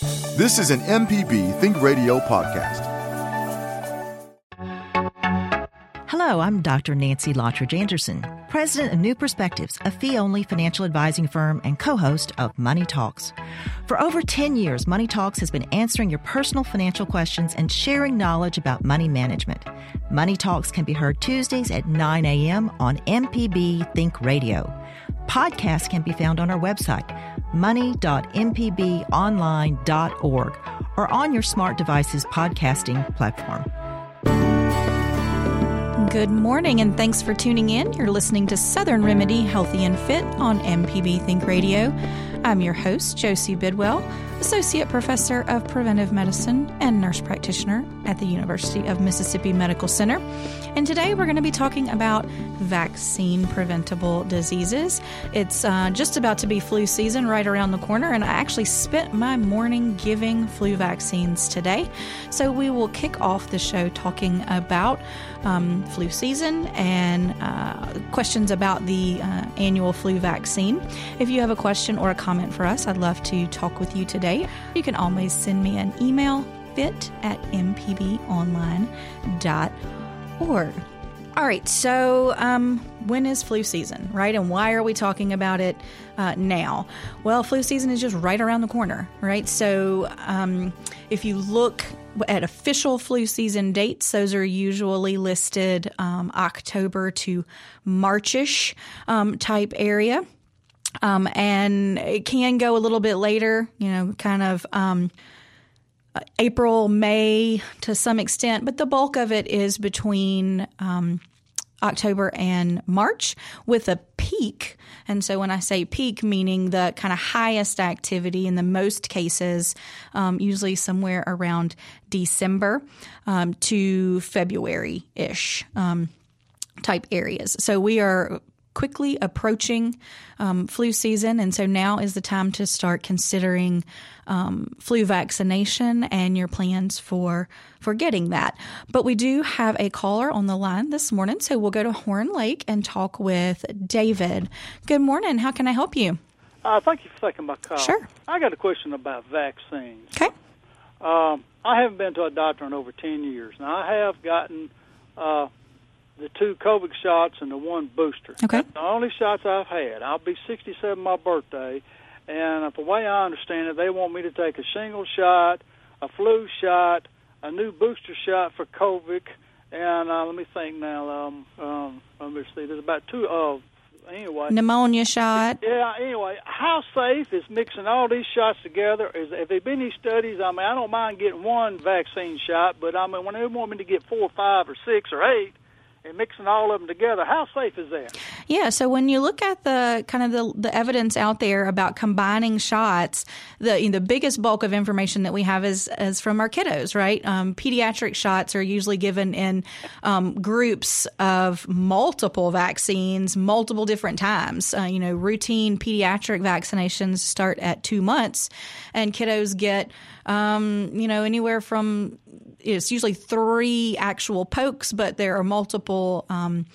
This is an MPB Think Radio podcast. Hello, I'm Dr. Nancy Lottridge Anderson, president of New Perspectives, a fee only financial advising firm and co host of Money Talks. For over 10 years, Money Talks has been answering your personal financial questions and sharing knowledge about money management. Money Talks can be heard Tuesdays at 9 a.m. on MPB Think Radio. Podcasts can be found on our website, money.mpbonline.org, or on your smart device's podcasting platform. Good morning, and thanks for tuning in. You're listening to Southern Remedy Healthy and Fit on MPB Think Radio. I'm your host, Josie Bidwell, Associate Professor of Preventive Medicine and Nurse Practitioner at the University of Mississippi Medical Center. And today we're going to be talking about vaccine preventable diseases. It's uh, just about to be flu season right around the corner, and I actually spent my morning giving flu vaccines today. So we will kick off the show talking about um, flu season and uh, questions about the uh, annual flu vaccine. If you have a question or a comment for us, I'd love to talk with you today. You can always send me an email fit at mpbonline.org. All right, so um, when is flu season, right? And why are we talking about it uh, now? Well, flu season is just right around the corner, right? So um, if you look at official flu season dates, those are usually listed um, October to Marchish um, type area. Um, and it can go a little bit later, you know, kind of um, April, May to some extent, but the bulk of it is between um, October and March with a peak. And so when I say peak, meaning the kind of highest activity in the most cases, um, usually somewhere around December um, to February ish um, type areas. So we are quickly approaching um, flu season, and so now is the time to start considering um, flu vaccination and your plans for for getting that. But we do have a caller on the line this morning, so we'll go to Horn Lake and talk with David. Good morning. How can I help you? Uh, thank you for taking my call. Sure. I got a question about vaccines. Okay. Um, I haven't been to a doctor in over 10 years. Now, I have gotten uh, the two COVID shots and the one booster. Okay. That's the only shots I've had. I'll be 67 my birthday, and the way I understand it, they want me to take a shingle shot, a flu shot, a new booster shot for COVID, and uh, let me think now. Um, um, let me see. There's about two. of. Uh, anyway. Pneumonia shot. Yeah. Anyway, how safe is mixing all these shots together? Is have there been any studies? I mean, I don't mind getting one vaccine shot, but I mean, when they want me to get four, five, or six, or eight and mixing all of them together. How safe is that? Yeah, so when you look at the kind of the, the evidence out there about combining shots, the you know, the biggest bulk of information that we have is is from our kiddos, right? Um, pediatric shots are usually given in um, groups of multiple vaccines, multiple different times. Uh, you know, routine pediatric vaccinations start at two months, and kiddos get um, you know anywhere from it's usually three actual pokes, but there are multiple. Um,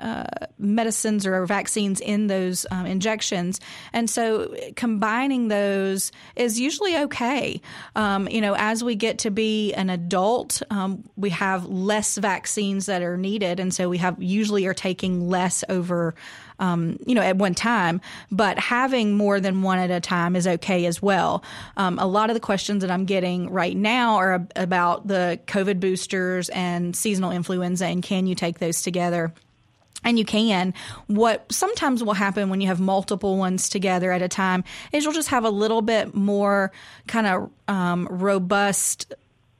uh, medicines or vaccines in those um, injections. And so combining those is usually okay. Um, you know, as we get to be an adult, um, we have less vaccines that are needed. And so we have usually are taking less over. Um, you know, at one time, but having more than one at a time is okay as well. Um, a lot of the questions that I'm getting right now are about the COVID boosters and seasonal influenza, and can you take those together? And you can. What sometimes will happen when you have multiple ones together at a time is you'll just have a little bit more kind of um, robust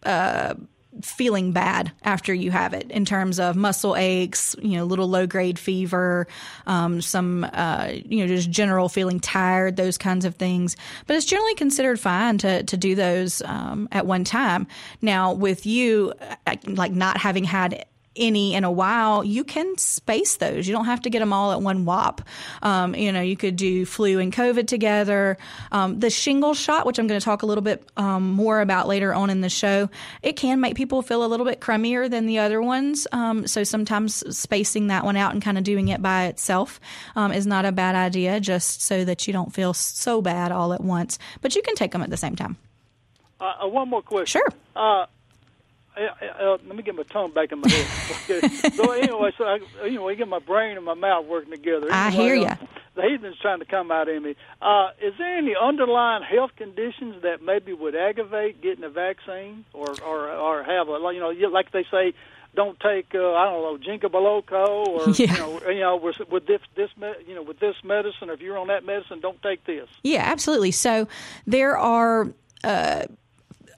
uh, feeling bad after you have it in terms of muscle aches, you know, little low grade fever, um, some, uh, you know, just general feeling tired, those kinds of things. But it's generally considered fine to, to do those um, at one time. Now, with you, uh, like not having had any in a while, you can space those. You don't have to get them all at one whop. Um, you know, you could do flu and COVID together. Um, the shingle shot, which I'm going to talk a little bit um, more about later on in the show, it can make people feel a little bit crummier than the other ones. Um, so sometimes spacing that one out and kind of doing it by itself um, is not a bad idea, just so that you don't feel so bad all at once. But you can take them at the same time. Uh, uh one more question. Sure. Uh, uh, let me get my tongue back in my head. so anyway, so I, anyway, get my brain and my mouth working together. Anyway, I hear you. Uh, the heathen's trying to come out in me. Uh, is there any underlying health conditions that maybe would aggravate getting a vaccine, or or or have a you know like they say, don't take uh, I don't know ginkgo biloba or yeah. you know you know with, with this this you know with this medicine. Or if you're on that medicine, don't take this. Yeah, absolutely. So there are. Uh,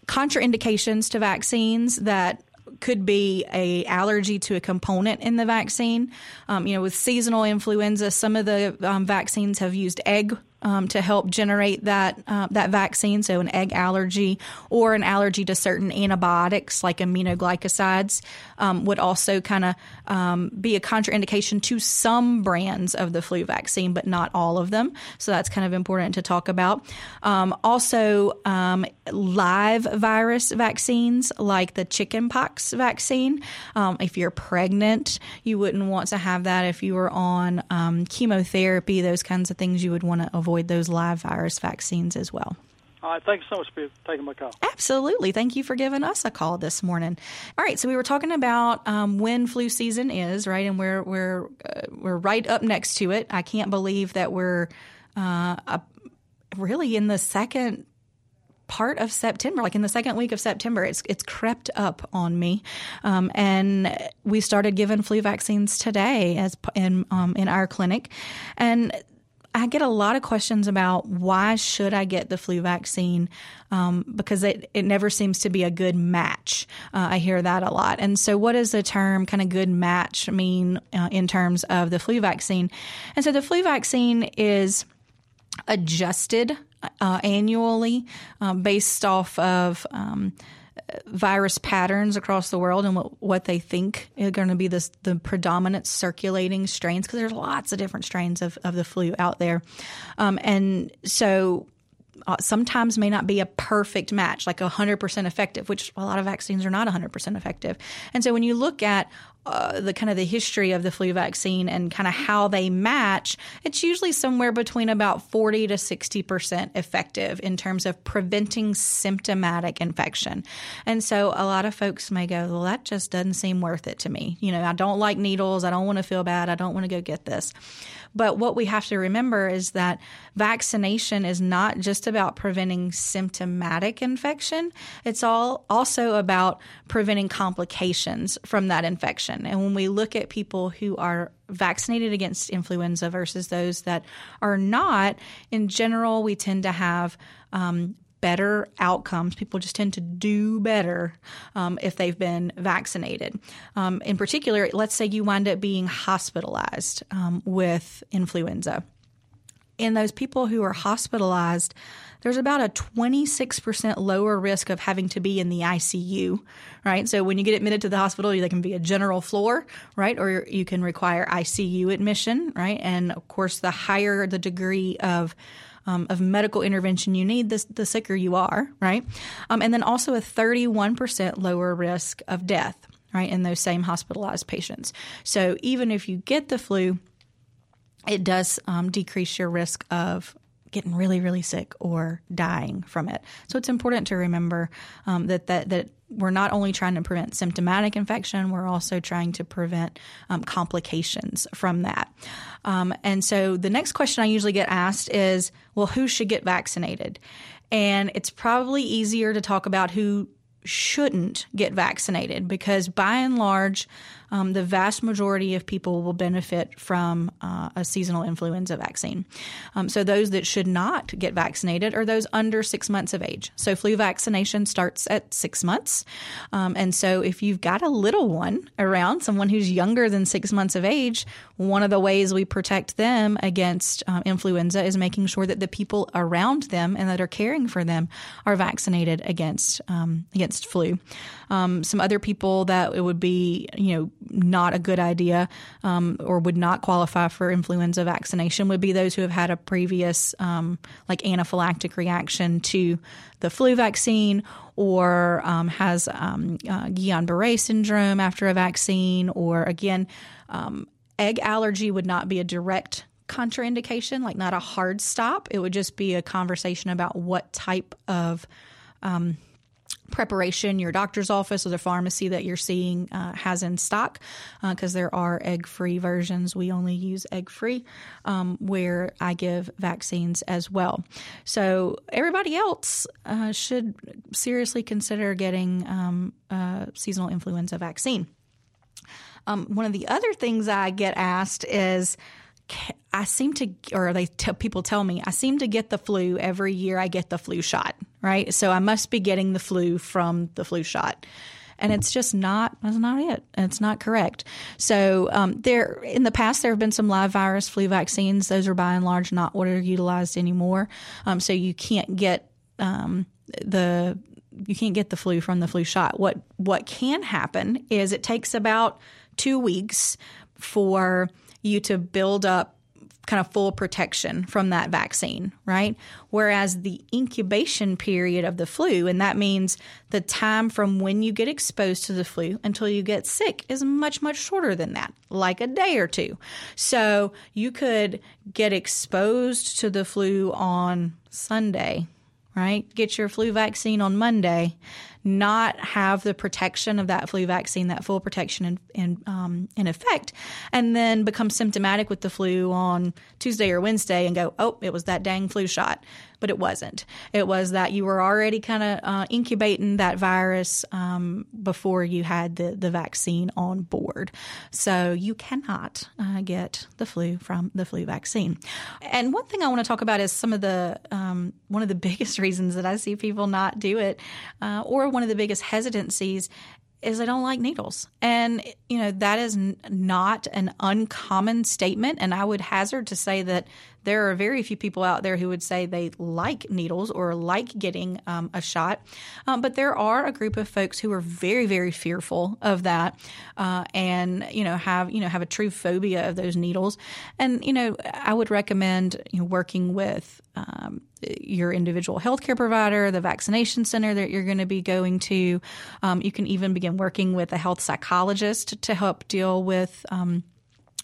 contraindications to vaccines that could be a allergy to a component in the vaccine. Um, you know, with seasonal influenza, some of the um, vaccines have used egg um, to help generate that uh, that vaccine. So an egg allergy or an allergy to certain antibiotics like aminoglycosides um, would also kind of um, be a contraindication to some brands of the flu vaccine, but not all of them. So that's kind of important to talk about. Um, also, um, live virus vaccines like the chickenpox vaccine. Um, if you're pregnant, you wouldn't want to have that. If you were on chemotherapy, those kinds of things you would want to avoid avoid those live virus vaccines as well. All right. Thank you so much for taking my call. Absolutely. Thank you for giving us a call this morning. All right. So we were talking about um, when flu season is, right? And we're we're uh, we're right up next to it. I can't believe that we're uh, really in the second part of September, like in the second week of September, it's it's crept up on me, um, and we started giving flu vaccines today as in um, in our clinic, and I get a lot of questions about why should I get the flu vaccine um, because it, it never seems to be a good match. Uh, I hear that a lot. And so, what does the term kind of good match mean uh, in terms of the flu vaccine? And so, the flu vaccine is adjusted uh, annually um, based off of um, virus patterns across the world and what, what they think are going to be the the predominant circulating strains because there's lots of different strains of, of the flu out there. Um, and so uh, sometimes may not be a perfect match, like 100% effective, which a lot of vaccines are not 100% effective. And so when you look at uh, the kind of the history of the flu vaccine and kind of how they match, it's usually somewhere between about 40 to 60% effective in terms of preventing symptomatic infection. And so a lot of folks may go, well, that just doesn't seem worth it to me. You know, I don't like needles. I don't want to feel bad. I don't want to go get this. But what we have to remember is that vaccination is not just about preventing symptomatic infection. It's all also about preventing complications from that infection. And when we look at people who are vaccinated against influenza versus those that are not, in general, we tend to have um, better outcomes. People just tend to do better um, if they've been vaccinated. Um, in particular, let's say you wind up being hospitalized um, with influenza. In those people who are hospitalized, there's about a 26% lower risk of having to be in the ICU, right? So when you get admitted to the hospital, they can be a general floor, right? Or you can require ICU admission, right? And of course, the higher the degree of um, of medical intervention you need, the, the sicker you are, right? Um, and then also a 31% lower risk of death, right, in those same hospitalized patients. So even if you get the flu, it does um, decrease your risk of getting really, really sick or dying from it. So it's important to remember um, that that that we're not only trying to prevent symptomatic infection, we're also trying to prevent um, complications from that. Um, and so the next question I usually get asked is, well, who should get vaccinated? And it's probably easier to talk about who shouldn't get vaccinated because by and large, um, the vast majority of people will benefit from uh, a seasonal influenza vaccine. Um, so those that should not get vaccinated are those under six months of age. So flu vaccination starts at six months. Um, and so if you've got a little one around, someone who's younger than six months of age, one of the ways we protect them against um, influenza is making sure that the people around them and that are caring for them are vaccinated against um, against flu. Um, some other people that it would be you know not a good idea um, or would not qualify for influenza vaccination would be those who have had a previous um, like anaphylactic reaction to the flu vaccine or um, has um, uh, Guillain-Barré syndrome after a vaccine, or again, um, egg allergy would not be a direct contraindication, like not a hard stop. It would just be a conversation about what type of um, preparation your doctor's office or the pharmacy that you're seeing uh, has in stock because uh, there are egg free versions. We only use egg free um, where I give vaccines as well. So everybody else uh, should seriously consider getting um, a seasonal influenza vaccine. Um, one of the other things I get asked is, I seem to, or they t- people tell me, I seem to get the flu every year. I get the flu shot, right? So I must be getting the flu from the flu shot, and it's just not. That's not it. It's not correct. So um, there, in the past, there have been some live virus flu vaccines. Those are by and large not what are utilized anymore. Um, so you can't get um, the you can't get the flu from the flu shot. What what can happen is it takes about two weeks for you to build up kind of full protection from that vaccine, right? Whereas the incubation period of the flu, and that means the time from when you get exposed to the flu until you get sick, is much, much shorter than that, like a day or two. So you could get exposed to the flu on Sunday, right? Get your flu vaccine on Monday not have the protection of that flu vaccine, that full protection in in, um, in effect, and then become symptomatic with the flu on Tuesday or Wednesday and go, oh, it was that dang flu shot but it wasn't. It was that you were already kind of uh, incubating that virus um, before you had the, the vaccine on board. So you cannot uh, get the flu from the flu vaccine. And one thing I want to talk about is some of the um, one of the biggest reasons that I see people not do it, uh, or one of the biggest hesitancies is I don't like needles. And, you know, that is n- not an uncommon statement. And I would hazard to say that there are very few people out there who would say they like needles or like getting um, a shot. Um, but there are a group of folks who are very, very fearful of that, uh, and you know have you know have a true phobia of those needles. And you know, I would recommend you know, working with um, your individual healthcare provider, the vaccination center that you're going to be going to. Um, you can even begin working with a health psychologist to help deal with um,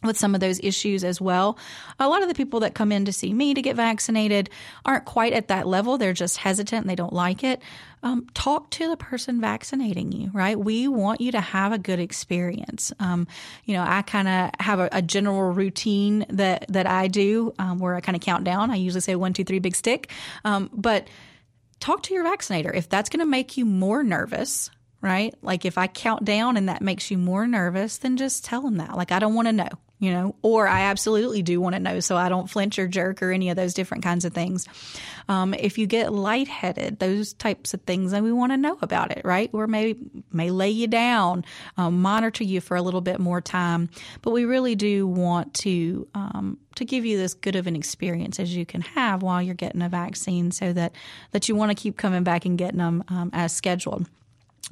with some of those issues as well. A lot of the people that come in to see me to get vaccinated aren't quite at that level. They're just hesitant and they don't like it. Um, talk to the person vaccinating you, right? We want you to have a good experience. Um, you know, I kind of have a, a, general routine that, that I do um, where I kind of count down. I usually say one, two, three, big stick. Um, but talk to your vaccinator. If that's going to make you more nervous, right? Like if I count down and that makes you more nervous, then just tell them that. Like, I don't want to know you know, or I absolutely do want to know so I don't flinch or jerk or any of those different kinds of things. Um, if you get lightheaded, those types of things, then we want to know about it, right? Or maybe may lay you down, um, monitor you for a little bit more time. But we really do want to um, to give you this good of an experience as you can have while you're getting a vaccine, so that that you want to keep coming back and getting them um, as scheduled.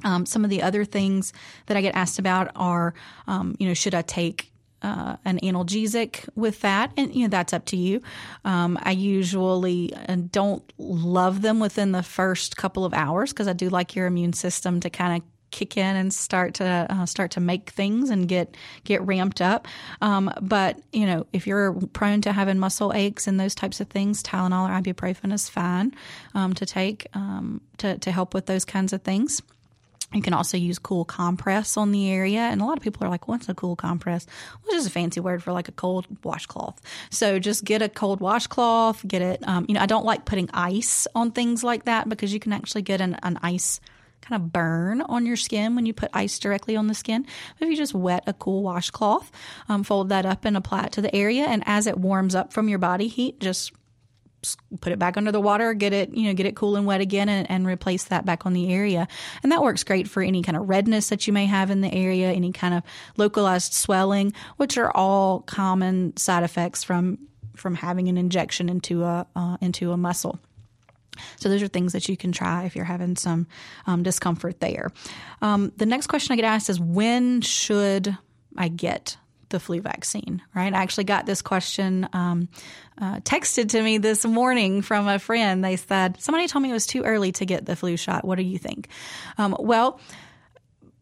Um, some of the other things that I get asked about are, um, you know, should I take uh, an analgesic with that, and you know that's up to you. Um, I usually uh, don't love them within the first couple of hours because I do like your immune system to kind of kick in and start to uh, start to make things and get get ramped up. Um, but you know, if you're prone to having muscle aches and those types of things, Tylenol or ibuprofen is fine um, to take um, to to help with those kinds of things. You can also use cool compress on the area. And a lot of people are like, what's a cool compress? Which is a fancy word for like a cold washcloth. So just get a cold washcloth, get it. Um, you know, I don't like putting ice on things like that because you can actually get an, an ice kind of burn on your skin when you put ice directly on the skin. But if you just wet a cool washcloth, um, fold that up and apply it to the area, and as it warms up from your body heat, just put it back under the water, get it, you know, get it cool and wet again and, and, replace that back on the area. And that works great for any kind of redness that you may have in the area, any kind of localized swelling, which are all common side effects from from having an injection into a uh, into a muscle. So those are things that you can try if you're having some um, discomfort there. Um, the next question I get asked is when should I get the flu vaccine, right? I actually got this question um, uh, texted to me this morning from a friend. They said, Somebody told me it was too early to get the flu shot. What do you think? Um, well,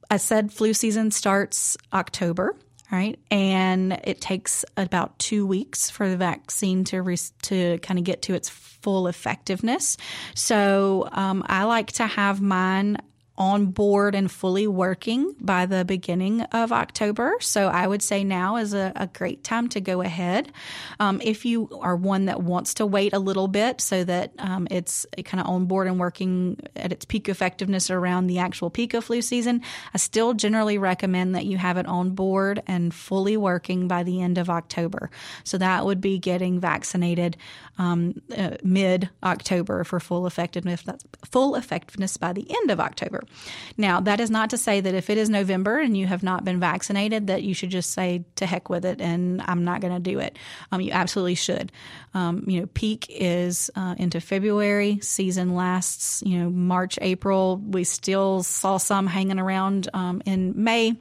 I said flu season starts October right? And it takes about two weeks for the vaccine to re- to kind of get to its full effectiveness. So um, I like to have mine on board and fully working by the beginning of October. So I would say now is a, a great time to go ahead. Um, if you are one that wants to wait a little bit so that um, it's kind of on board and working at its peak effectiveness around the actual peak of flu season, I still generally recommend that you have it on board and fully working by the end of October. So that would be getting vaccinated um, uh, mid October for full effectiveness. That's Full effectiveness by the end of October. Now, that is not to say that if it is November and you have not been vaccinated, that you should just say to heck with it and I'm not going to do it. Um, you absolutely should. Um, you know, peak is uh, into February. Season lasts, you know, March, April. We still saw some hanging around um, in May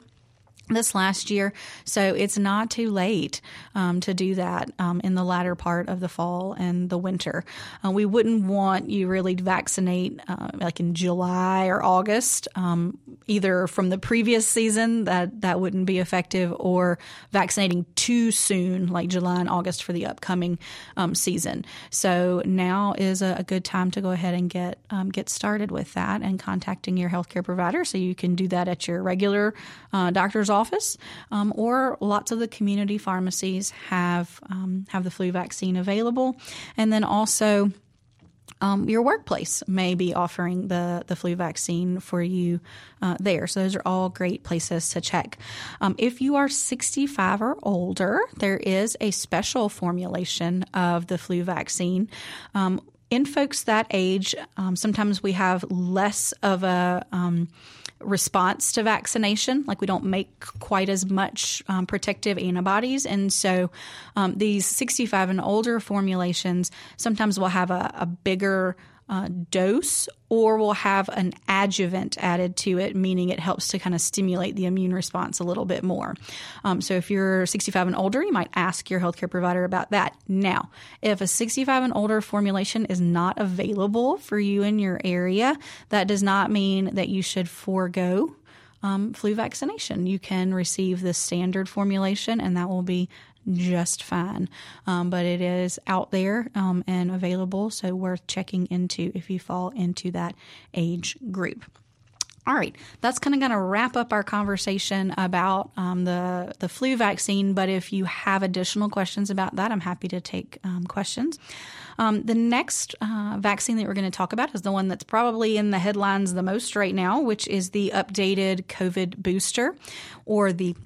this last year. So it's not too late um, to do that um, in the latter part of the fall and the winter. Uh, we wouldn't want you really to vaccinate uh, like in July or August, um, either from the previous season that that wouldn't be effective, or vaccinating too soon, like July and August for the upcoming um, season. So now is a, a, good time to go ahead and get um, get started with that and contacting your healthcare provider. So you can do that at your regular uh, doctor's office, um, or lots of the community pharmacies have um, have the flu vaccine available, and then also. Um, your workplace may be offering the, the flu vaccine for you uh, there. So, those are all great places to check. Um, if you are 65 or older, there is a special formulation of the flu vaccine. Um, in folks that age, um, sometimes we have less of a um, response to vaccination. Like we don't make quite as much um, protective antibodies. And so um, these 65 and older formulations sometimes will have a, a bigger uh, dose or will have an adjuvant added to it, meaning it helps to kind of stimulate the immune response a little bit more. Um, so if you're 65 and older, you might ask your healthcare provider about that. Now, if a 65 and older formulation is not available for you in your area, that does not mean that you should forego um, flu vaccination. You can receive the standard formulation, and that will be just fine. Um, but it is out there um, and available, so worth checking into if you fall into that age group. All right, that's kind of going to wrap up our conversation about um, the the flu vaccine. But if you have additional questions about that, I'm happy to take um, questions. Um, the next uh, vaccine that we're going to talk about is the one that's probably in the headlines the most right now, which is the updated COVID booster or the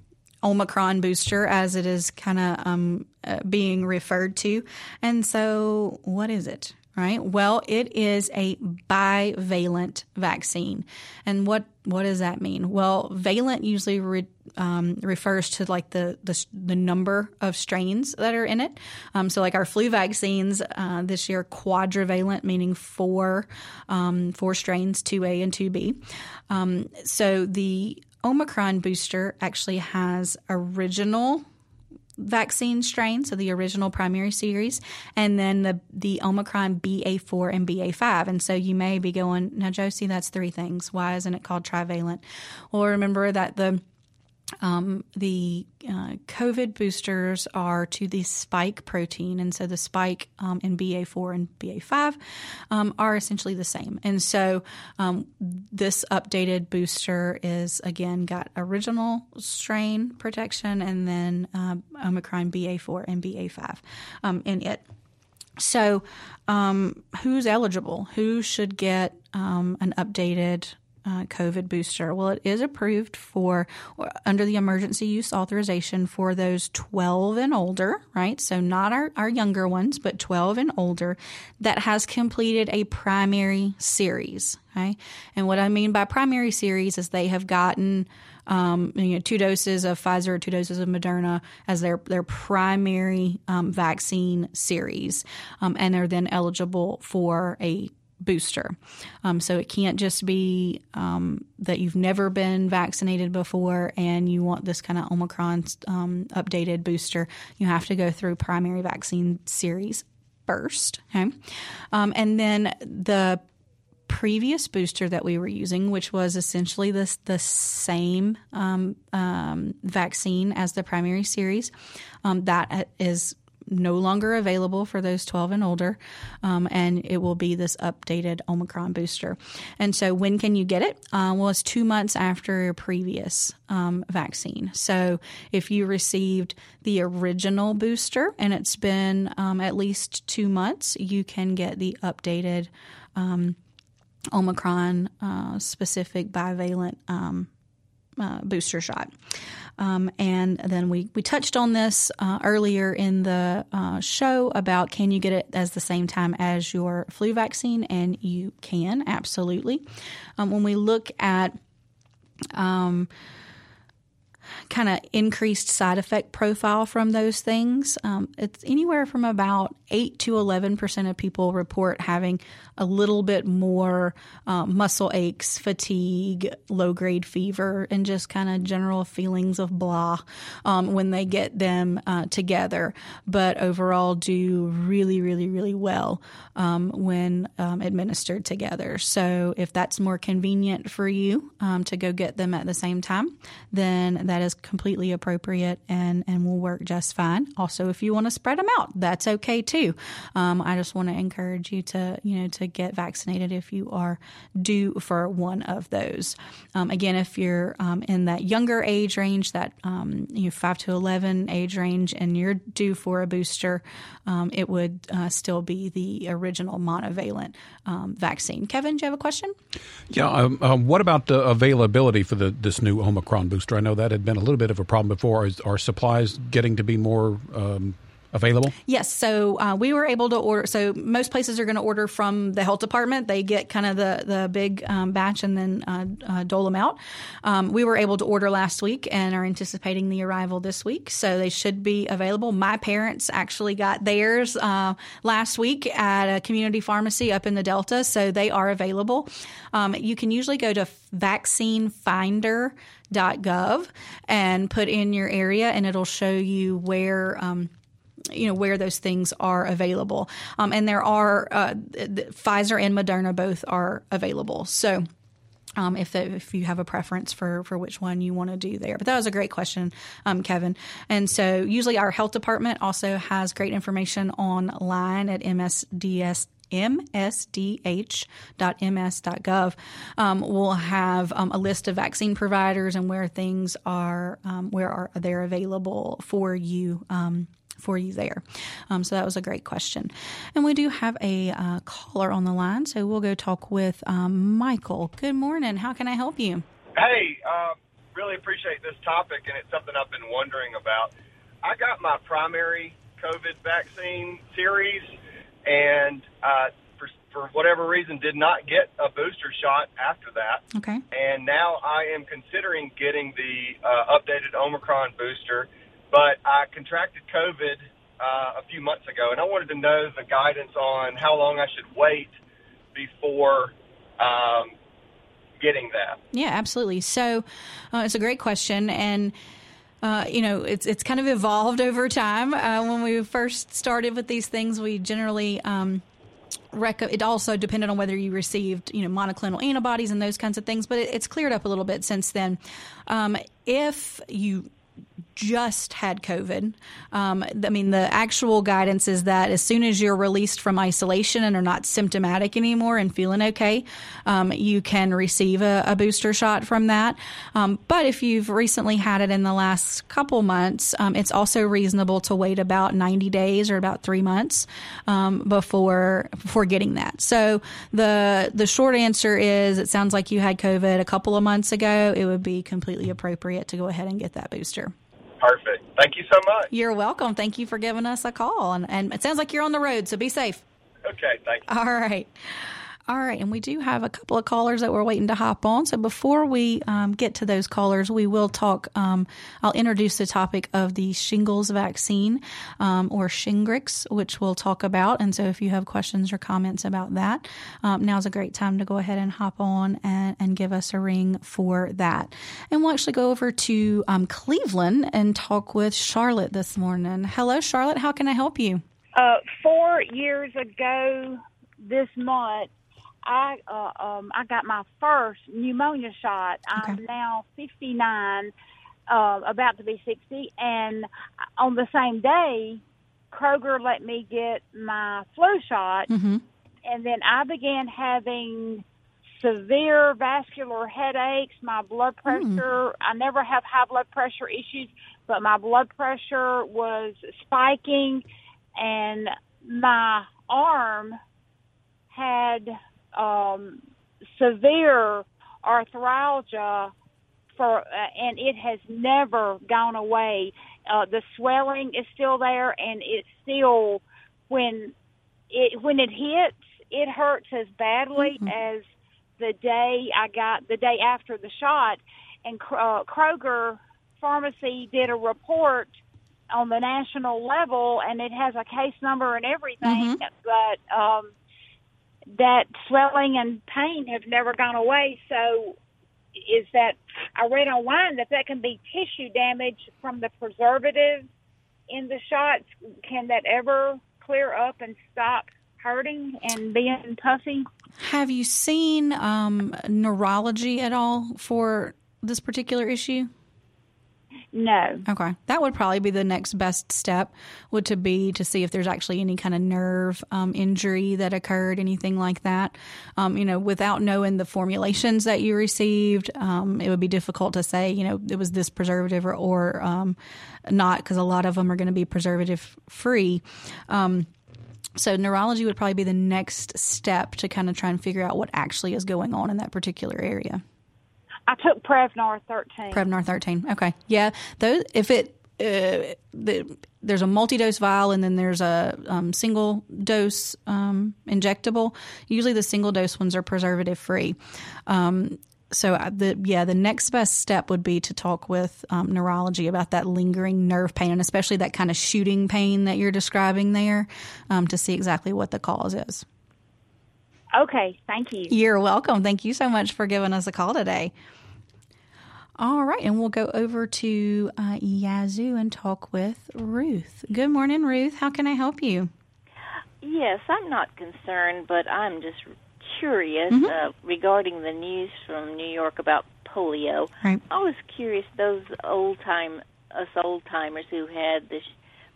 Omicron booster, as it is kind of um, uh, being referred to. And so, what is it? Right. Well, it is a bivalent vaccine, and what what does that mean? Well, valent usually re, um, refers to like the, the, the number of strains that are in it. Um, so, like our flu vaccines uh, this year, quadrivalent, meaning four um, four strains, two A and two B. Um, so the Omicron booster actually has original vaccine strain, so the original primary series, and then the the Omicron BA4 and BA5. And so you may be going, now Josie, that's three things. Why isn't it called trivalent? Well, remember that the um, the uh, COVID boosters are to the spike protein, and so the spike um, in BA4 and BA5 um, are essentially the same. And so um, this updated booster is again got original strain protection and then uh, Omicron BA4 and BA5 um, in it. So, um, who's eligible? Who should get an updated uh, COVID booster? Well, it is approved for under the emergency use authorization for those 12 and older, right? So not our, our younger ones, but 12 and older that has completed a primary series. Okay. And what I mean by primary series is they have gotten um, you know, two doses of Pfizer, or two doses of Moderna as their their primary um, vaccine series, um, and are then eligible for a booster. Um, so it can't just be um, that you've never been vaccinated before and you want this kind of Omicron um, updated booster. You have to go through primary vaccine series first. Okay. Um, and then the previous booster that we were using, which was essentially this the same um, um, vaccine as the primary series, um, that is no longer available for those 12 and older, um, and it will be this updated Omicron booster. And so, when can you get it? Uh, well, it's two months after your previous um, vaccine. So, if you received the original booster and it's been um, at least two months, you can get the updated um, Omicron uh, specific bivalent um, uh, booster shot. Um, and then we, we touched on this uh, earlier in the uh, show about can you get it as the same time as your flu vaccine? And you can, absolutely. Um, when we look at um, kind of increased side effect profile from those things. Um, it's anywhere from about 8 to 11% of people report having a little bit more um, muscle aches, fatigue, low grade fever, and just kind of general feelings of blah um, when they get them uh, together. But overall, do really, really, really well um, when um, administered together. So if that's more convenient for you um, to go get them at the same time, then that is completely appropriate and, and will work just fine. Also, if you want to spread them out, that's okay too. Um, I just want to encourage you to, you know, to get vaccinated if you are due for one of those. Um, again, if you're um, in that younger age range, that um, you know, 5 to 11 age range, and you're due for a booster, um, it would uh, still be the original monovalent um, vaccine. Kevin, do you have a question? Yeah. What about the availability for the, this new Omicron booster? I know that had been a little bit of a problem before. Is, are supplies getting to be more available? Yes. So uh, we were able to order. So most places are going to order from the health department. They get kind of the the big um, batch and then uh, uh, dole them out. Um, we were able to order last week and are anticipating the arrival this week. So they should be available. My parents actually got theirs uh, last week at a community pharmacy up in the Delta. So they are available. Um, you can usually go to vaccinefinder.gov and put in your area, and it'll show you where um, you know where those things are available. Um, and there are uh, Pfizer and Moderna both are available. So. Um, if, the, if you have a preference for, for which one you want to do there. But that was a great question, um, Kevin. And so usually our health department also has great information online at MSDS msdh.ms.gov um, will have um, a list of vaccine providers and where things are um, where are they're available for you um, for you there? Um, so that was a great question. And we do have a uh, caller on the line, so we'll go talk with um, Michael. Good morning. How can I help you? Hey, uh, really appreciate this topic, and it's something I've been wondering about. I got my primary COVID vaccine series, and uh, for, for whatever reason, did not get a booster shot after that. Okay. And now I am considering getting the uh, updated Omicron booster but I contracted COVID uh, a few months ago, and I wanted to know the guidance on how long I should wait before um, getting that. Yeah, absolutely. So uh, it's a great question, and. Uh, you know, it's it's kind of evolved over time. Uh, when we first started with these things, we generally um, rec- it also depended on whether you received you know monoclonal antibodies and those kinds of things. But it, it's cleared up a little bit since then. Um, if you just had COVID. Um, I mean, the actual guidance is that as soon as you're released from isolation and are not symptomatic anymore and feeling okay, um, you can receive a, a, booster shot from that. Um, but if you've recently had it in the last couple months, um, it's also reasonable to wait about 90 days or about three months um, before before getting that. So the the short answer is, it sounds like you had COVID a couple of months ago. It would be completely appropriate to go ahead and get that booster. Perfect. Thank you so much. You're welcome. Thank you for giving us a call. And, and it sounds like you're on the road, so be safe. Okay, thank you. All right. All right, and we do have a couple of callers that we're waiting to hop on. So before we um, get to those callers, we will talk. Um, I'll introduce the topic of the shingles vaccine um, or Shingrix, which we'll talk about. And so if you have questions or comments about that, um, now's a great time to go ahead and hop on and, and, give us a ring for that. And we'll actually go over to um, Cleveland and talk with Charlotte this morning. Hello, Charlotte. How can I help you? Uh, four years ago this month, I uh, um, I got my first pneumonia shot. Okay. I'm now 59, uh, about to be 60, and on the same day, Kroger let me get my flu shot, mm-hmm. and then I began having severe vascular headaches. My blood hmm. pressure, mm. I never have high blood pressure issues, but my blood pressure was spiking, and my arm had um, severe arthralgia for, uh, and it has never gone away. Uh, the swelling is still there, and it's still when it when it hits, it hurts as badly mm-hmm. as the day I got the day after the shot. And uh, Kroger Pharmacy did a report on the national level, and it has a case number and everything. Mm-hmm. But um, that swelling and pain have never gone away. So, is that I read online that that can be tissue damage from the preservative in the shots. Can that ever clear up and stop hurting and being puffy? Have you seen um, neurology at all for this particular issue? No. Okay. That would probably be the next best step would to be to see if there's actually any kind of nerve um, injury that occurred, anything like that. Um, you know, without knowing the formulations that you received, um, it would be difficult to say, you know, it was this preservative or, or um, not because a lot of them are going to be preservative free. Um, so neurology would probably be the next step to kind of try and figure out what actually is going on in that particular area. I took Prevnar 13. Prevnar 13. Okay. Yeah. Those, if it, uh, the, there's a multi-dose vial and then there's a um, single dose um, injectable. Usually the single dose ones are preservative free. Um, so uh, the yeah the next best step would be to talk with um, neurology about that lingering nerve pain and especially that kind of shooting pain that you're describing there um, to see exactly what the cause is. Okay, thank you. You're welcome. Thank you so much for giving us a call today. All right, and we'll go over to uh, Yazoo and talk with Ruth. Good morning, Ruth. How can I help you? Yes, I'm not concerned, but I'm just curious mm-hmm. uh, regarding the news from New York about polio. Right. I was curious those old time us old timers who had the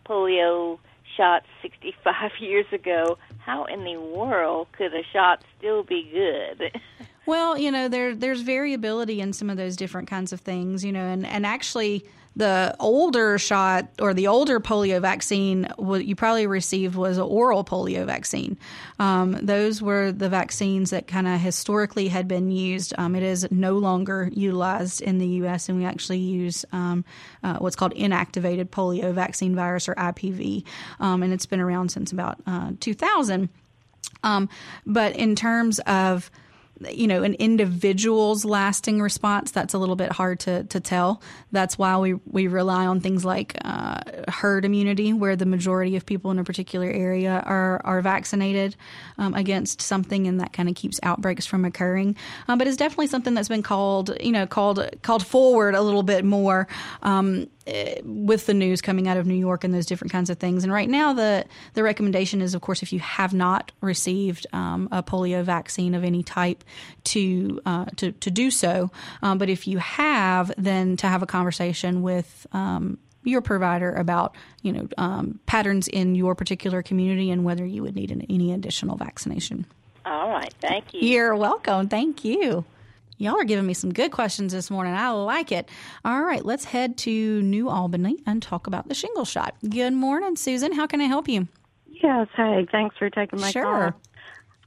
polio shot 65 years ago. How in the world could a shot still be good? Well, you know, there there's variability in some of those different kinds of things, you know, and, and actually the older shot or the older polio vaccine what you probably received was an oral polio vaccine. Um, those were the vaccines that kind of historically had been used. Um, it is no longer utilized in the U.S., and we actually use um, uh, what's called inactivated polio vaccine virus or IPV, um, and it's been around since about uh, 2000. Um, but in terms of you know, an individual's lasting response, that's a little bit hard to, to tell. That's why we, we rely on things like uh, herd immunity, where the majority of people in a particular area are, are vaccinated um, against something, and that kind of keeps outbreaks from occurring. Um, but it's definitely something that's been called, you know, called called forward a little bit more. Um, with the news coming out of New York and those different kinds of things. And right now, the the recommendation is, of course, if you have not received um, a polio vaccine of any type, to uh, to to do so. Um, but if you have, then to have a conversation with um, your provider about you know um, patterns in your particular community and whether you would need an, any additional vaccination. All right, thank you. You're welcome. Thank you. Y'all are giving me some good questions this morning. I like it. All right, let's head to New Albany and talk about the shingle shot. Good morning, Susan. How can I help you? Yes, hey, thanks for taking my Sure.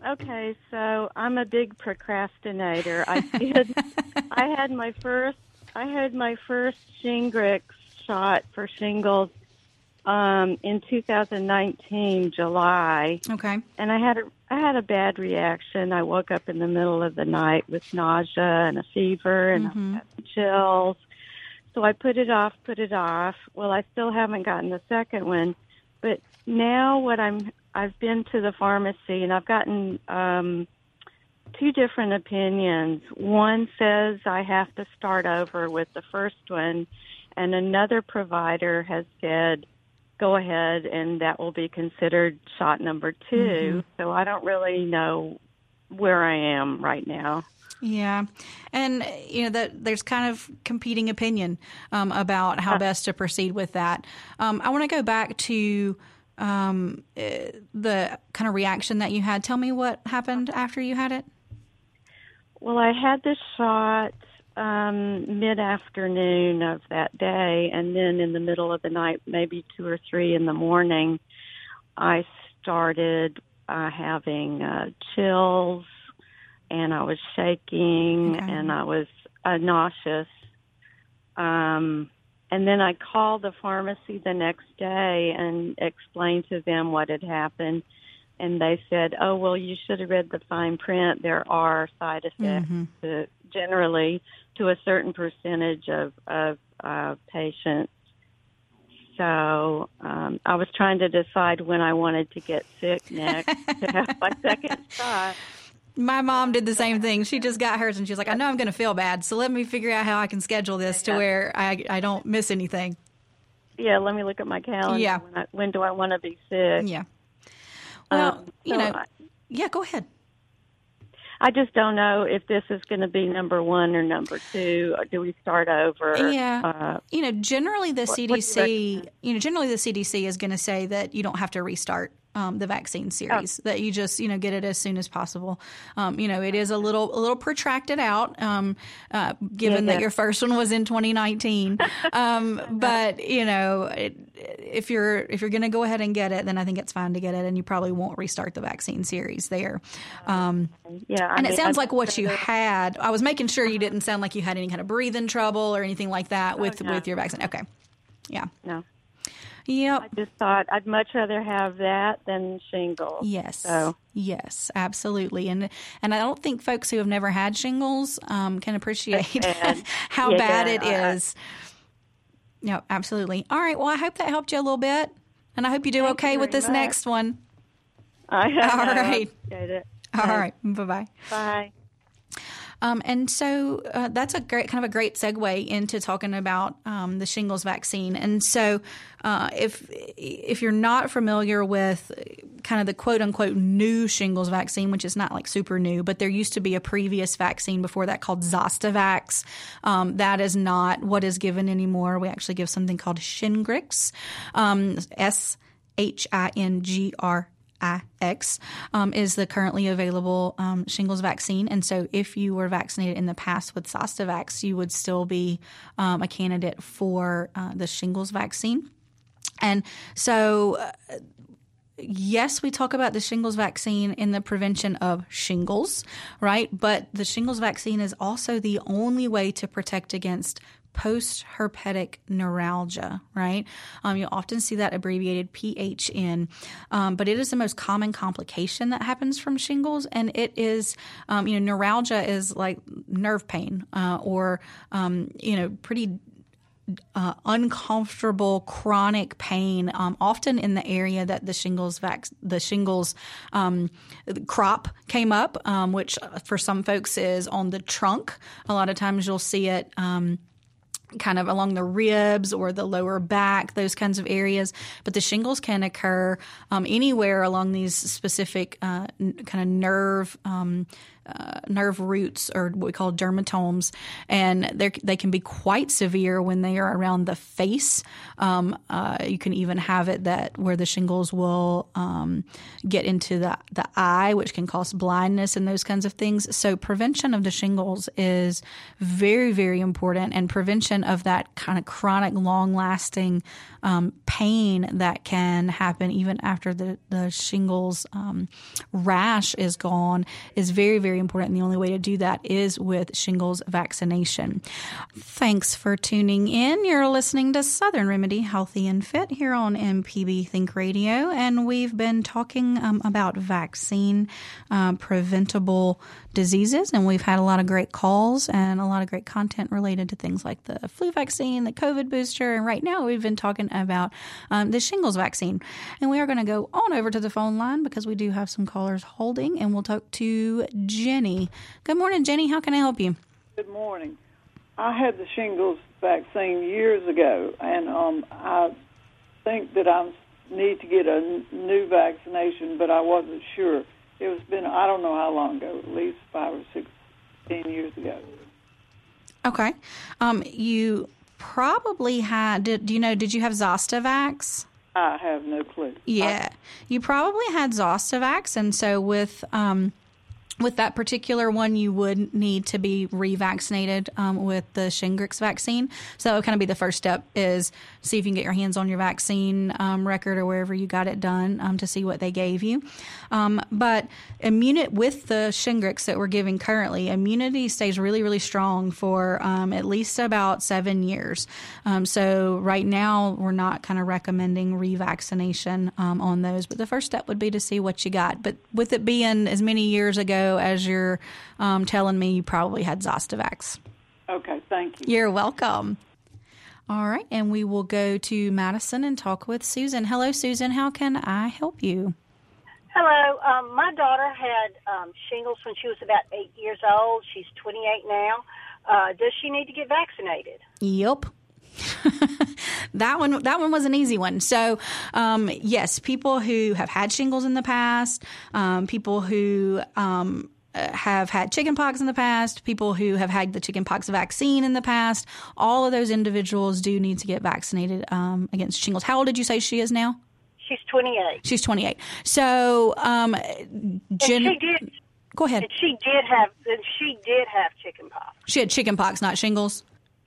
call. Okay, so I'm a big procrastinator. I did I had my first I had my first Shingrix shot for shingles um in 2019 July Okay. and I had a I had a bad reaction. I woke up in the middle of the night with nausea and a fever and had chills. So I put it off, put it off. Well, I still haven't gotten the second one, but now what I'm I've been to the pharmacy and I've gotten um two different opinions. One says I have to start over with the first one and another provider has said go ahead and that will be considered shot number 2 So I don't really know where I am right now. Yeah, and you know that there's kind of competing opinion um, about how best to proceed with that. Um, I want to go back to um, eh, the kind of reaction that you had. Tell me what happened after you had it. Well, I had this shot um, mid afternoon of that day, and then in the middle of the night, maybe two or three in the morning, I started uh, having uh, chills, and I was shaking, Okay. and I was uh, nauseous. Um, and then I called the pharmacy the next day and explained to them what had happened. And they said, "Oh well, you should have read the fine print. There are side effects to, generally to a certain percentage of of uh, patients." So um, I was trying to decide when I wanted to get sick next to have my second shot. My mom did the same thing. She just got hers, and she was like, "I know I'm going to feel bad, so let me figure out how I can schedule this to where I I don't miss anything." Yeah, let me look at my calendar. Yeah. When, I, when do I want to be sick? Yeah. Well, Um, you so know, I- yeah. Go ahead. I just don't know if this is going to be number one or number two. Or do we start over? Yeah. Uh, you know, generally the What- what you CDC, you, know, generally the CDC is going to say that you don't have to restart um, the vaccine series. That you just, you know, get it as soon as possible. Um, you know, it is a little, a little protracted out, um, uh, given Yeah, that yeah. your first one was in 2019. um, but you know, it, if you're if you're going to go ahead and get it, then I think it's fine to get it, and you probably won't restart the vaccine series there. Um, yeah. I and it mean, sounds I'd like what you had. I was making sure you didn't sound like you had any kind of breathing trouble or anything like that with no. with your vaccine. Okay. Yeah. No. Yep. I just thought I'd much rather have that than shingles. Yes. So Yes, absolutely. And and I don't think folks who have never had shingles um, can appreciate how Yeah, bad it I- is. No, absolutely. All right. Well, I hope that helped you a little bit, and I hope you do okay you with this much. next one. I All right. It. All right. Bye bye bye. Um, and so uh, that's a great kind of a great segue into talking about um, the shingles vaccine. And so, uh, if if you're not familiar with kind of the quote unquote new shingles vaccine, which is not like super new, but there used to be a previous vaccine before that called Zostavax. Um, that is not what is given anymore. We actually give something called Shingrix, um, S H I N G R IX um, is the currently available um, shingles vaccine. And so, if you were vaccinated in the past with Zostavax, you would still be um, a candidate for uh, the shingles vaccine. And so, uh, yes, we talk about the shingles vaccine in the prevention of shingles, right? But the shingles vaccine is also the only way to protect against post herpetic neuralgia, right? Um, you'll often see that abbreviated PHN, um, but it is the most common complication that happens from shingles, and it is, um, you know, neuralgia is like nerve pain uh, or, um, you know, pretty uh, uncomfortable chronic pain, um, often in the area that the shingles vac- the shingles um, crop came up, um, which for some folks is on the trunk. A lot of times you'll see it. Kind of along the ribs or the lower back, those kinds of areas. But the shingles can occur um, anywhere along these specific uh, n- kind of nerve. Um, uh, nerve roots or what we call dermatomes, and they can be quite severe when they are around the face. Um, uh, you can even have it that where the shingles will um, get into the the eye, which can cause blindness and those kinds of things. So prevention of the shingles is very very important, and prevention of that kind of chronic, long lasting um, pain that can happen even after the the shingles um, rash is gone is very very very important. And the only way to do that is with shingles vaccination. Thanks for tuning in. You're listening to Southern Remedy Healthy and Fit here on MPB Think Radio. And we've been talking um, about vaccine uh, preventable diseases. And we've had a lot of great calls and a lot of great content related to things like the flu vaccine, the COVID booster. And right now we've been talking about um, the shingles vaccine. And we are going to go on over to the phone line because we do have some callers holding. And we'll talk to Jenny. Good morning, Jenny. How can I help you? Good morning. I had the shingles vaccine years ago, and um, I think that I need to get a new vaccination, but I wasn't sure. It was been I don't know how long ago, at least five or sixteen years ago. Okay, um, you probably had. Did, do you know? Did you have Zostavax? I have no clue. Yeah, I, you probably had Zostavax, and so with um, with that particular one, you would need to be revaccinated um, with the Shingrix vaccine. So that would kind of be the first step is see if you can get your hands on your vaccine um, record or wherever you got it done um, to see what they gave you. Um, but immunity with the Shingrix that we're giving currently, immunity stays really, really strong for um, at least about seven years. Um, so right now, we're not kind of recommending revaccination on those. But the first step would be to see what you got. But with it being as many years ago, as you're um, telling me you probably had Zostavax. Okay, thank you. You're welcome. All right, and we will go to Madison and talk with Susan. Hello, Susan. How can I help you? Hello. Um, my daughter had um, shingles when she was about eight years old. She's 28 now. Uh, does she need to get vaccinated? Yep. that one that one was an easy one. So um, yes, people who have had shingles in the past, um, people who um, uh, have had chickenpox in the past, people who have had the chickenpox vaccine in the past, all of those individuals do need to get vaccinated um, against shingles. How old did you say she is now? She's 28. She's 28. So, um, Jen- she did. Go ahead. She did have. She did have chickenpox. She had chickenpox, not shingles.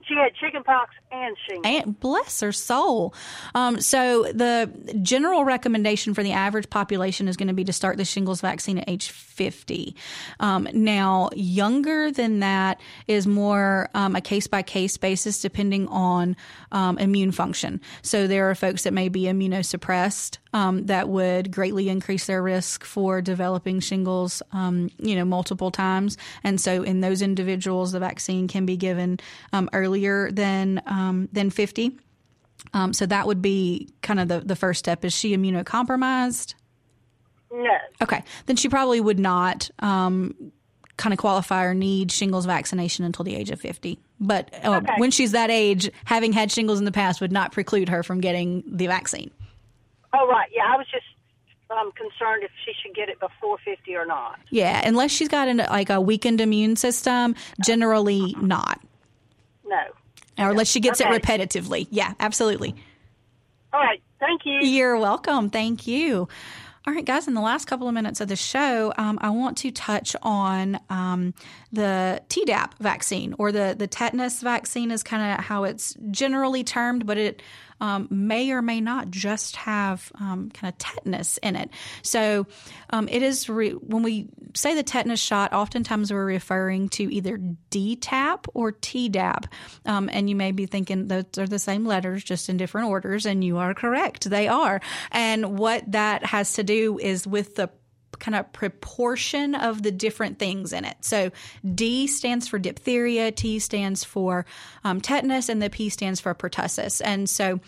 She had chickenpox and shingles. And bless her soul. Um, so the general recommendation for the average population is going to be to start the shingles vaccine at age 50. Um, now, younger than that is more um, a case by case basis depending on um, immune function. So there are folks that may be immunosuppressed um, that would greatly increase their risk for developing shingles, um, you know, multiple times. And so in those individuals, the vaccine can be given earlier than um, than 50. Um, so that would be kind of the, the first step. Is she immunocompromised? No. Okay. Then she probably would not um, kind of qualify or need shingles vaccination until the age of 50. But uh, okay. when she's that age, having had shingles in the past would not preclude her from getting the vaccine. Oh, right. Yeah, I was just um, concerned if she should get it before 50 or not. Yeah, unless she's got an, like a weakened immune system, generally not. No or unless she gets okay. it repetitively. Yeah, absolutely. All right. Thank you. You're welcome. Thank you. All right, guys, in the last couple of minutes of the show, um, I want to touch on um, the Tdap vaccine or the, the tetanus vaccine, is kind of how it's generally termed, but it um, may or may not just have um, kind of tetanus in it. So um, it is re- when we say the tetanus shot, oftentimes we're referring to either DTaP or Tdap, um, and you may be thinking those are the same letters, just in different orders, and you are correct. They are. And what that has to do is with the kind of proportion of the different things in it. So D stands for diphtheria, T stands for um, tetanus, and the P stands for pertussis. And so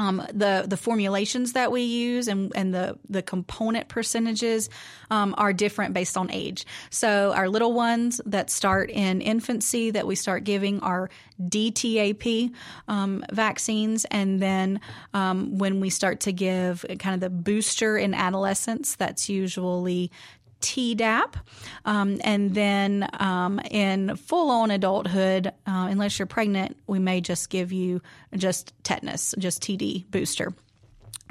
um, the the formulations that we use and, and the the component percentages um, are different based on age. So our little ones that start in infancy that we start giving are DTaP um, vaccines, and then um, when we start to give kind of the booster in adolescence, that's usually Tdap, um, and then um, in full on adulthood, uh, unless you're pregnant, we may just give you just tetanus, just TD booster.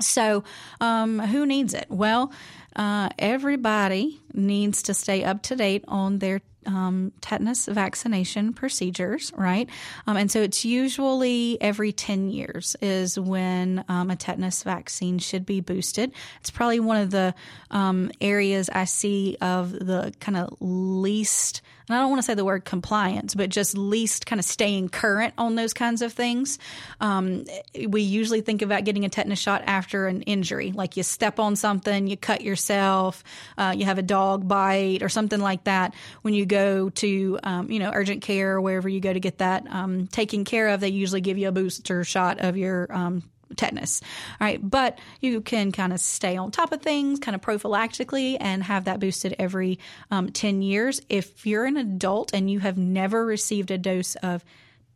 So, um, who needs it? Well, uh, everybody needs to stay up to date on their um, tetanus vaccination procedures, right? Um, and so it's usually every 10 years is when um, a tetanus vaccine should be boosted. It's probably one of the um, areas I see of the kind of least I don't want to say the word compliance, but just least kind of staying current on those kinds of things. Um, we usually think about getting a tetanus shot after an injury, like you step on something, you cut yourself, uh, you have a dog bite, or something like that. When you go to, um, you know, urgent care or wherever you go to get that um, taken care of, they usually give you a booster shot of your um, tetanus. All right. But you can kind of stay on top of things kind of prophylactically and have that boosted every um, 10 years. If you're an adult and you have never received a dose of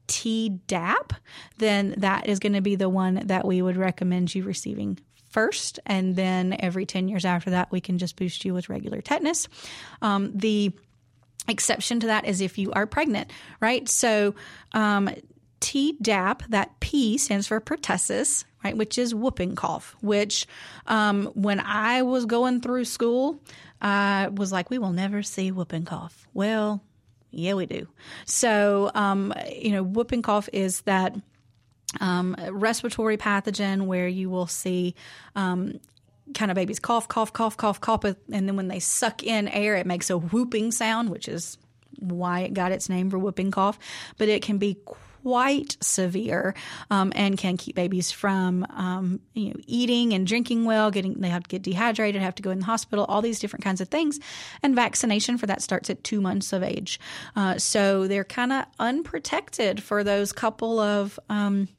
Tdap, then that is going to be the one that we would recommend you receiving first. And then every 10 years after that, we can just boost you with regular tetanus. Um, the exception to that is if you are pregnant, right? So, um, Tdap, that P stands for pertussis, right, which is whooping cough, which um, when I was going through school, I was like, we will never see whooping cough. Well, yeah, we do. So, um, you know, whooping cough is that um, respiratory pathogen where you will see um, kind of babies cough, cough, cough, cough, cough, and then when they suck in air, it makes a whooping sound, which is why it got its name for whooping cough. But it can be quite severe um, and can keep babies from um, you know eating and drinking well. Getting they have to get dehydrated, have to go in the hospital, all these different kinds of things. And vaccination for that starts at two months of age. Uh, so they're kind of unprotected for those couple of. Um,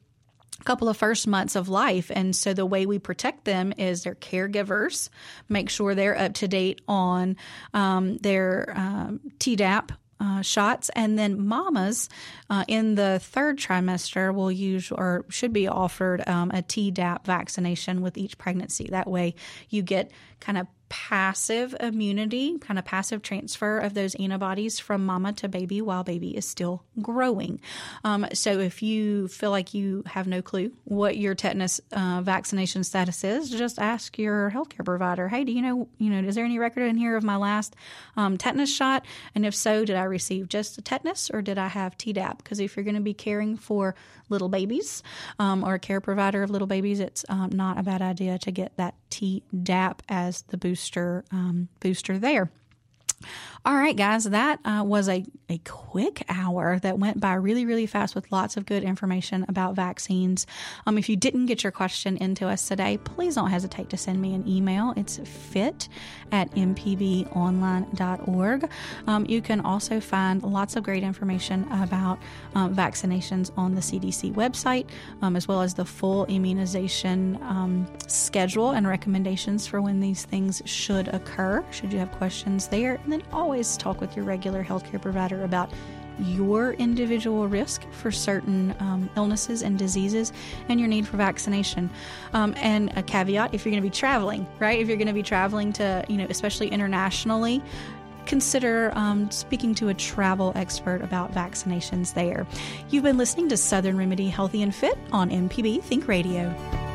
couple of first months of life. And so the way we protect them is their caregivers, make sure they're up to date on um, their um, Tdap uh, shots, and then mamas uh, in the third trimester will use or should be offered um, a Tdap vaccination with each pregnancy. That way, you get kind of passive immunity, kind of passive transfer of those antibodies from mama to baby while baby is still growing. Um, so if you feel like you have no clue what your tetanus uh, vaccination status is, just ask your healthcare provider. Hey, do you know? You know, is there any record in here of my last um, tetanus shot? And if so, did I receive just the tetanus or did I have Tdap? Because if you're going to be caring for little babies um, or a care provider of little babies, it's um, not a bad idea to get that Tdap as the booster um, booster there. All right, guys, that uh, was a, a quick hour that went by really, really fast with lots of good information about vaccines. Um, if you didn't get your question into us today, please don't hesitate to send me an email. It's fit at mpbonline.org. Um, you can also find lots of great information about um, vaccinations on the CDC website, um, as well as the full immunization um, schedule and recommendations for when these things should occur, should you have questions there. And then always talk with your regular healthcare provider about your individual risk for certain um, illnesses and diseases and your need for vaccination. Um, and a caveat if you're going to be traveling, right? If you're going to be traveling to, you know, especially internationally, consider um, speaking to a travel expert about vaccinations there. You've been listening to Southern Remedy Healthy and Fit on MPB Think Radio.